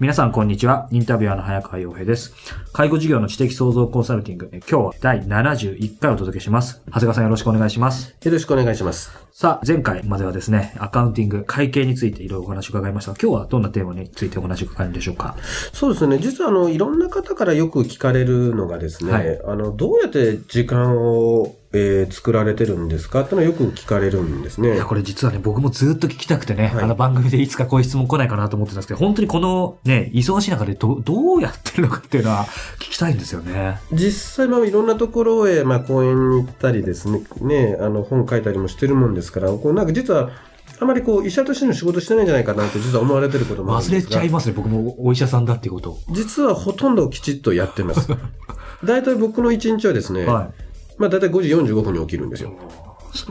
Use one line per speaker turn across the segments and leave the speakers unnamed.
皆さん、こんにちは。インタビュアーの早川洋平です。介護事業の知的創造コンサルティング。今日は第71回お届けします。長谷川さんよろしくお願いします。
よろしくお願いします。
さあ、前回まではですね、アカウンティング、会計についていろいろお話を伺いましたが、今日はどんなテーマについてお話を伺えるんでしょうか？
そうですね。実は、あの、いろんな方からよく聞かれるのがですね、
はい
あの、どうやって時間を、えー作られてるんですかっていうのはよく聞かれるんですね
いや、。これ実はね、僕もずっと聞きたくてね、
はい
あの番組でいつかこういう質問来ないかなと思ってたんですけど、本当にこのね、忙しい中でどどうやってるのかっていうのは聞きたいんですよね。
実際、まあ、いろんなところへ、まあ、講演に行ったりですね、ね、あの、本書いたりもしてるもんですから、こう、なんか実は、あまりこう、医者としての仕事してないんじゃないかなって実は思われてることも
忘れちゃいますね、僕もお医者さんだっていうことを。
実はほとんどきちっとやってます。大体僕の一日はですね、
は
まあ、大体5時45分に起きるんです
い。
よ。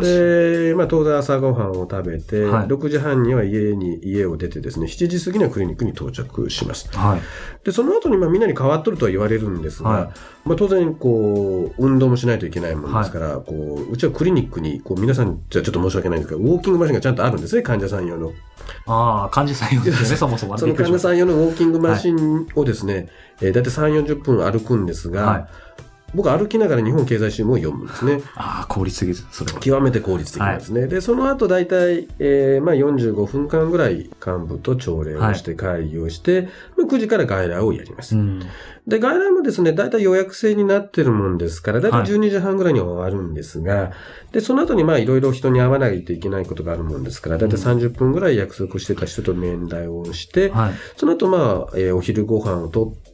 で、まあ、当然朝ごはんを食べて、
はい
6時半には家に、家を出てですね、7時過ぎにはクリニックに到着します。
はい。
で、その後にまあみんなに変わっとるとは言われるんですが、
はい
まあ当然、こう、運動もしないといけないもんですから、こう、うちはクリニックに、こう、皆さんじゃちょっと申し訳ないんですけど、ウォーキングマシンがちゃんとあるんですね、患者さん用の。
ああ、患者さん用ですよね、そもそも。
その患者さん用のウォーキングマシンをですね、えー、だいたい3、40分歩くんですが、
はい。
僕歩きながら日本経済新聞を読むんですね。
ああ、効率的です、それは。
極めて効率的なんですね。で、その後大体、えー、まあ45分間ぐらい幹部と朝礼をして会議をして、まあ9時から外来をやります。
うん。
で、外来もですね、大体予約制になってるもんですから、大体
はい
12時半ぐらいに終わるんですが、で、その後にまあいろいろ人に会わないといけないことがあるもんですから、大体30分ぐらい約束してた人と面談をして、
はい。
その後まあ、えーお昼ご飯をとって、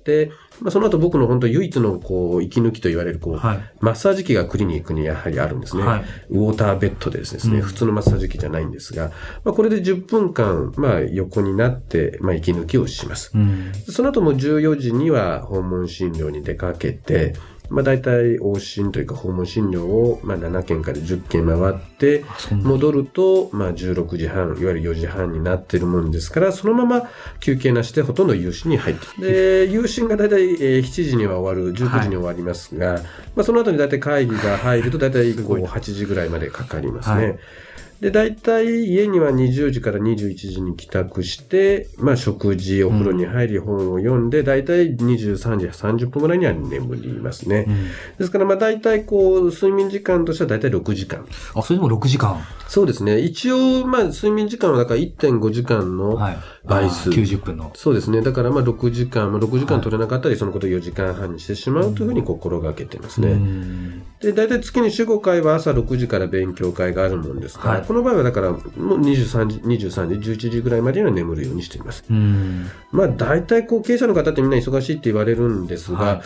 まあその後僕の本当唯一のこう、息抜きと言われるこう、
はい。
マッサージ機がクリニックにやはりあるんですね。
はい
ウォーターベッドでですね、
うん
普通のマッサージ機じゃないんですが、まあ、これで10分間、まあ、横になって、まあ、息抜きをします。
うん。
その後も14時には訪問診療に出かけて、まあ、大体往診というか訪問診療を、まあ、7件から10件回って。戻ると、まあ、16時半、いわゆる4時半になってるもんですから、そのまま休憩なしでほとんど有診に入ってる。で、有診が大体、えー7時には終わる、19時に終わりますが、まあ、その後に大体会議が入ると大体こう8時ぐらいまでかかりますね。
はい
で、大体家には20時から21時に帰宅して、まあ食事、お風呂に入り本を読んで、大体23時30分ぐらいには眠りますね。
うん。
ですからまあ大体こう、睡眠時間としては大体6時間。
あ、それでも6時間。
そうですね。一応、まあ、睡眠時間はだから1.5時間の
はい。
倍数
あー90分の。
そうですね。だからまあ6時間、まあ、6時間取れなかったり、そのことを4時間半にしてしまうというふうに心がけてますね。
うん
で、大体月に4、5回は朝6時から勉強会があるもんですから、
はい
この場合はだからもう23時、23時、11時ぐらいまでには眠るようにしています。
うん。
まあ大体こう経営者の方ってみんな忙しいって言われるんですが、
はい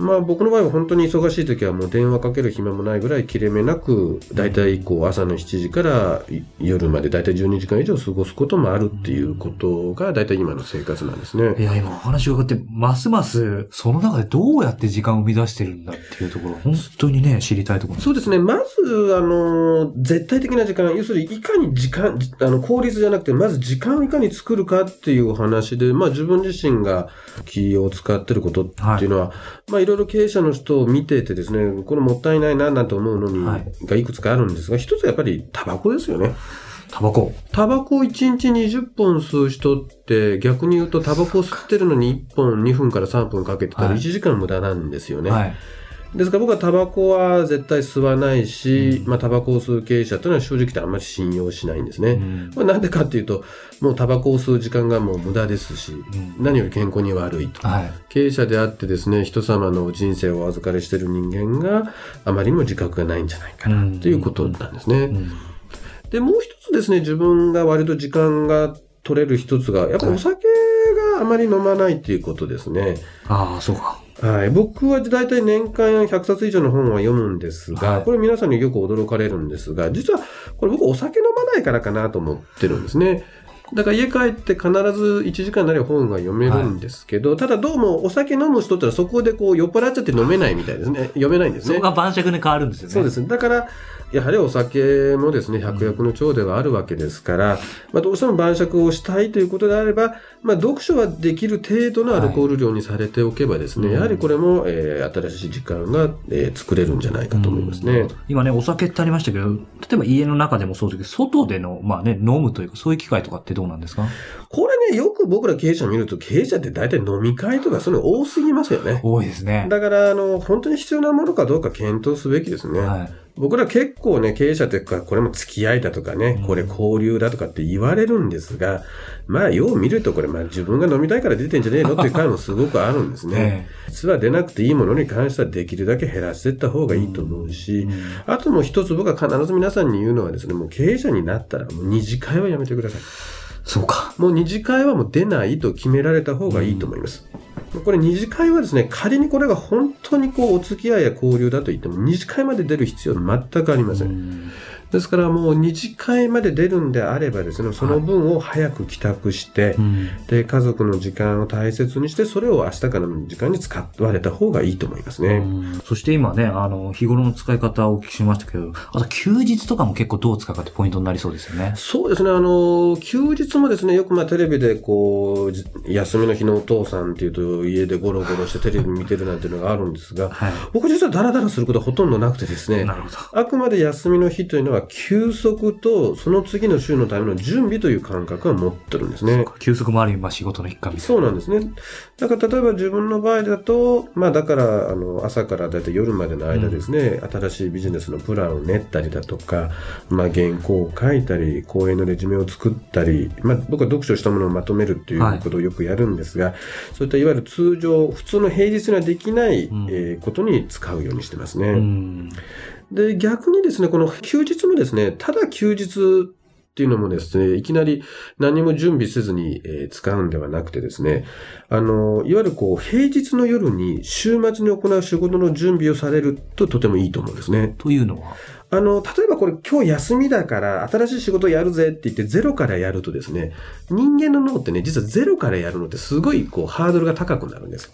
まあ僕の場合は本当に忙しい時はもう電話かける暇もないぐらい切れ目なく、大体こう朝の7時から夜まで大体12時間以上過ごすこともあるっていうことが大体今の生活なんですね。
いや、今お話を伺って、ますます、その中でどうやって時間を生み出してるんだっていうところ、本当にね、知りたいところです。
そうですね。まず、あの、絶対的な時間、要するにいかに時間、あの、効率じゃなくて、まず時間をいかに作るかっていうお話で、まあ自分自身が気を使ってることっていうのは、まあいろいろ経営者の人を見ててですね、これもったいないななんて思うのに、
はい
がいくつかあるんですが、一つはやっぱりタバコですよね。
タバコ。
タバコを1日20本吸う人って、逆に言うとタバコを吸ってるのに1本2分から3分かけてたら
はい
1時間無駄なんですよね。
はい。
ですから僕はタバコは絶対吸わないし、
うん
まあタバコを吸う経営者というのは正直言ってあんまり信用しないんですね。
うん
まあ、なんでかっていうと、もうタバコを吸う時間がもう無駄ですし、
うん
何より健康に悪いと。
はい。
経営者であってですね、人様の人生をお預かりしている人間があまりにも自覚がないんじゃないかな
うん
ということなんですね。
うん
で、もう一つつですね、自分が割と時間が取れる一つが、やっぱお酒があまり飲まないっていうことですね。
ああ、そうか。
はい。僕は大体年間100冊以上の本は読むんですが、
はい
これ皆さんによく驚かれるんですが、実はこれ僕お酒飲まないからかなと思ってるんですね。だから家帰って必ず1時間なり本が読めるんですけど、ただどうもお酒飲む人ってのはそこでこう酔っ払っちゃって飲めないみたいですね。読めないんですね
そこ。が晩酌に変わるんですよね。
そうです。だから、やはりお酒もですね、百薬の長ではあるわけですから、まあどうしても晩酌をしたいということであれば、まあ読書はできる程度のアルコール量にされておけばですね、
はい
やはりこれも、えー新しい時間が、えー作れるんじゃないかと思いますね。
今ね、お酒ってありましたけど、例えば家の中でもそうですけど、外での、まあね、飲むというか、そういう機会とかってどうなんですか？
これね、よく僕ら経営者見ると、経営者って大体飲み会とかそういうの多すぎますよね。
多いですね。
だから、あの、本当に必要なものかどうか検討すべきですね。
はい。
僕ら結構ね、経営者というか、これも付き合いだとかね
うん、
これ交流だとかって言われるんですが、まあ、よう見るとこれ、まあ自分が飲みたいから出てんじゃねえのっていう回もすごくあるんですね。
え
実は出なくていいものに関してはできるだけ減らしていった方がいいと思う
え
し、
うん
あともう一つ僕は必ず皆さんに言うのはですね、もう経営者になったらもう二次会はやめてください。
そうか。
もう二次会はもう出ないと決められた方がいいと思います。これ二次会はですね、仮にこれが本当にこうお付き合いや交流だと言っても二次会まで出る必要は全くありません。
うん
ですからもう二次会まで出るんであればですね、その分を早く帰宅して、
うん
で、家族の時間を大切にして、それを明日からの時間に使われた方がいいと思いますね。
そして今ね、あの、日頃の使い方をお聞きしましたけど、あと休日とかも結構どう使うかってポイントになりそうですよね。
そうですね、あの、休日もですね、よくまあテレビでこう、じ休みの日のお父さんっていうと家でゴロゴロしてテレビ見てるなんていうのがあるんですが、
はい。
僕実はダラダラすることはほとんどなくてですね。あくまで休みの日というのは休息とその次の週のための準備という感覚は持ってるんですね。
休息もある意味、まあ仕事の一環みたい
そうなんですね。だから例えば自分の場合だと、まあだから、あの、朝からだいたい夜までの間ですね、新しいビジネスのプランを練ったりだとか、まあ原稿を書いたり、講演のレジュメを作ったり、まあ僕は読書したものをまとめるっていうことをよくやるんですが、そういったいわゆる通常、普通の平日にはできない、
うん
えーことに使うようにしてますね。
うん。
で、逆にですね、この休日もですね、ただ休日っていうのもですね、いきなり何も準備せずに、えー使うんではなくてですね、あの、いわゆるこう、平日の夜に週末に行う仕事の準備をされるととてもいいと思うんですね。
というのは、
あの、例えばこれ今日休みだから新しい仕事やるぜって言ってゼロからやるとですね、人間の脳ってね、実はゼロからやるのってすごいこう、ハードルが高くなるんです。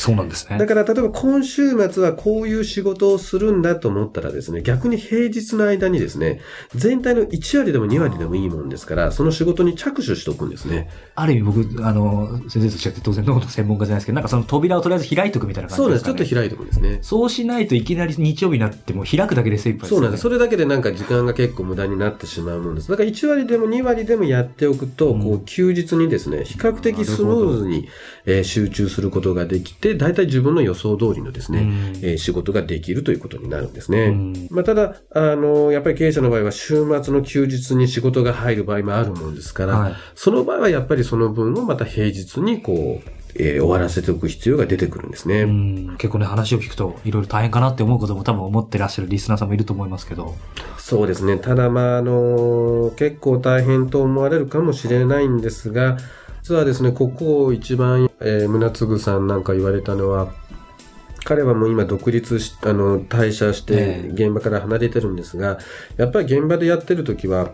そうなんですね。
だから例えば今週末はこういう仕事をするんだと思ったらですね、逆に平日の間にですね、全体の1割でも2割でもいいもんですから、その仕事に着手しておくんですね。
ある意味僕、あの、先生と違って当然脳の専門家じゃないですけど、なんかその扉をとりあえず開いとくみたいな感
そうなんです。
じですか、ね。
ちょっと開いておくんですね。
そうしないといきなり日曜日になっても開くだけで精一杯ですよね。
そうなんです。それだけでなんか時間が結構無駄になってしまうもんです。だから1割でも2割でもやっておくと、
うん
こう休日にですね、比較的スムーズに、えー集中することができて、大体自分の予想通りのですね、
うん
えー仕事ができるということになるんです
う
ね。
ん
まあ、ただ、あの、やっぱり経営者の場合は週末の休日に仕事が入る場合もあるもんですから、
はい
その場合はやっぱりその分をまた平日にこう、えー終わらせておく必要が出てくるんですね。
うん結構ね、話を聞くと、いろいろ大変かなって思うことも多分思ってらっしゃるリスナーさんもいると思いますけど。
そうですね。ただ、まあ、あの、結構大変と思われるかもしれないんですが、実はですね、ここを一番、えー、宗次さんなんか言われたのは、彼はもう今独立し、あの、退社して
ええ。
現場から離れてるんですが、やっぱり現場でやってる時は、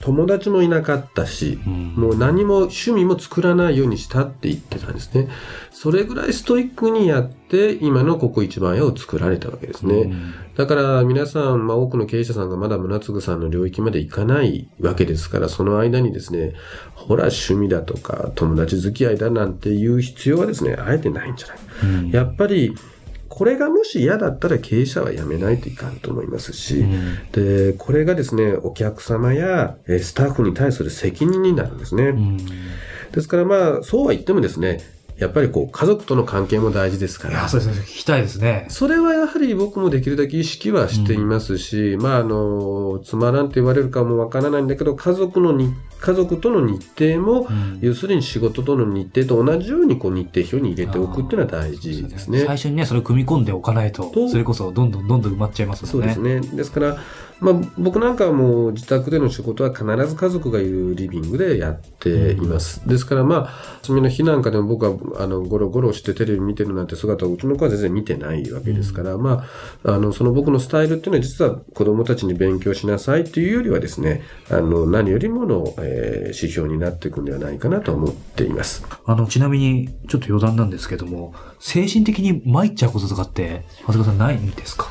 友達もいなかったし、
うん
もう何も趣味も作らないようにしたって言ってたんですね。それぐらいストイックにやって、今のここ一番屋を作られたわけですね。
うん
だから皆さん、まあ、多くの経営者さんがまだ宗次さんの領域まで行かないわけですから、その間にですね、ほら趣味だとか友達付き合いだなんていう必要はですね、あえてないんじゃないか。
うん
やっぱり、これがもし嫌だったら経営者は辞めないといかんと思いますし、
うん
で、これがですね、お客様やえースタッフに対する責任になるんですね。
うん
ですからまあ、そうは言ってもですね、やっぱりこう、家族との関係も大事ですから
そうですね。聞きたいですね。
それはやはり僕もできるだけ意識はしていますし、まああの、つまらんって言われるかもわからないんだけど、家族の日家族との日程も、
うん
要するに仕事との日程と同じようにこう日程表に入れておくっていうのは大事ですね。
最初にね、それを組み込んでおかないと、
と
それこそどんどんどんどん埋まっちゃいますもんね。
そうですね。ですから、まあ、僕なんかはもう自宅での仕事は必ず家族がいるリビングでやっています。ですからまあ、休みの日なんかでも僕はあのゴロゴロしてテレビ見てるなんて姿をうちの子は全然見てないわけですから、まあ、あの、その僕のスタイルっていうのは実は子供たちに勉強しなさいっていうよりはですね、あの、何よりもの、えー指標になっていくんではないかなと思っています。
あの、ちなみに、ちょっと余談なんですけども、精神的に参っちゃうこととかって、長谷川さんないんですか？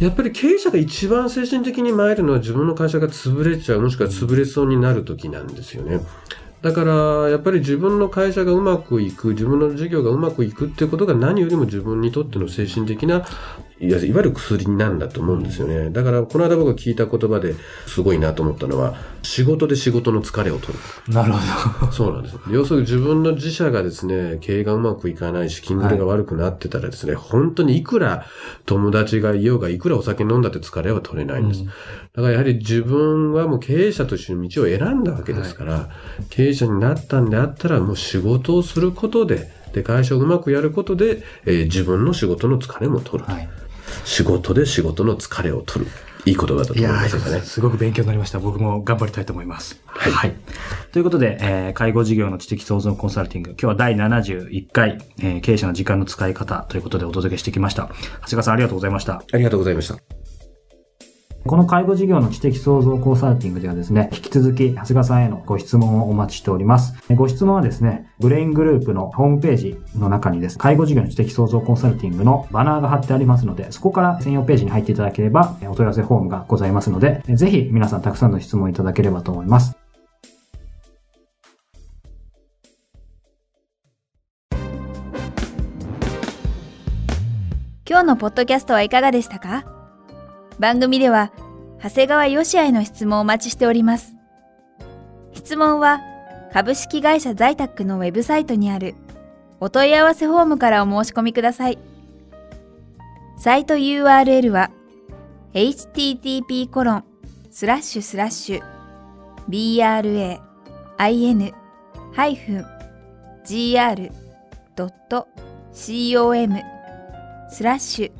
やっぱり経営者が一番精神的に参るのは自分の会社が潰れちゃう、もしくは潰れそうになる時なんですよね。だから、やっぱり自分の会社がうまくいく、自分の事業がうまくいくっていうことが何よりも自分にとっての精神的な、いわゆる薬なんだと思うんですよね。だから、この間僕が聞いた言葉ですごいなと思ったのは、仕事で仕事の疲れを取る。
なるほど。
そうなんです。要するに自分の自社がですね、経営がうまくいかない、資金繰りが悪くなってたらですね、本当にいくら友達がいようが、いくらお酒飲んだって疲れは取れないんです。
うん
だからやはり自分はもう経営者としての道を選んだわけですから、経営者になったんであったらもう仕事をすることで、で、会社をうまくやることで、えー自分の仕事の疲れも取る。
はい。
仕事で仕事の疲れを取る。いい言葉だと思いませんかね。
すごく勉強になりました。僕も頑張りたいと思います。
はい
ということで、えー介護事業の知的創造コンサルティング、今日は第71回、えー経営者の時間の使い方ということでお届けしてきました。長谷川さんありがとうございました。
ありがとうございました。
この介護事業の知的創造コンサルティングではですね、引き続き長谷川さんへのご質問をお待ちしております。ご質問はですね、ブレイングループのホームページの中にです、介護事業の知的創造コンサルティングのバナーが貼ってありますので、そこから専用ページに入っていただければ、お問い合わせフォームがございますので、ぜひ皆さんたくさんの質問いただければと思います。
今日のポッドキャストはいかがでしたか？番組では、長谷川よしあへの質問をお待ちしております。質問は、株式会社在宅のウェブサイトにあるお問い合わせフォームからお申し込みください。サイト URL は http コロンスラッシュスラッシュ bra-in-gr.com スラッシュ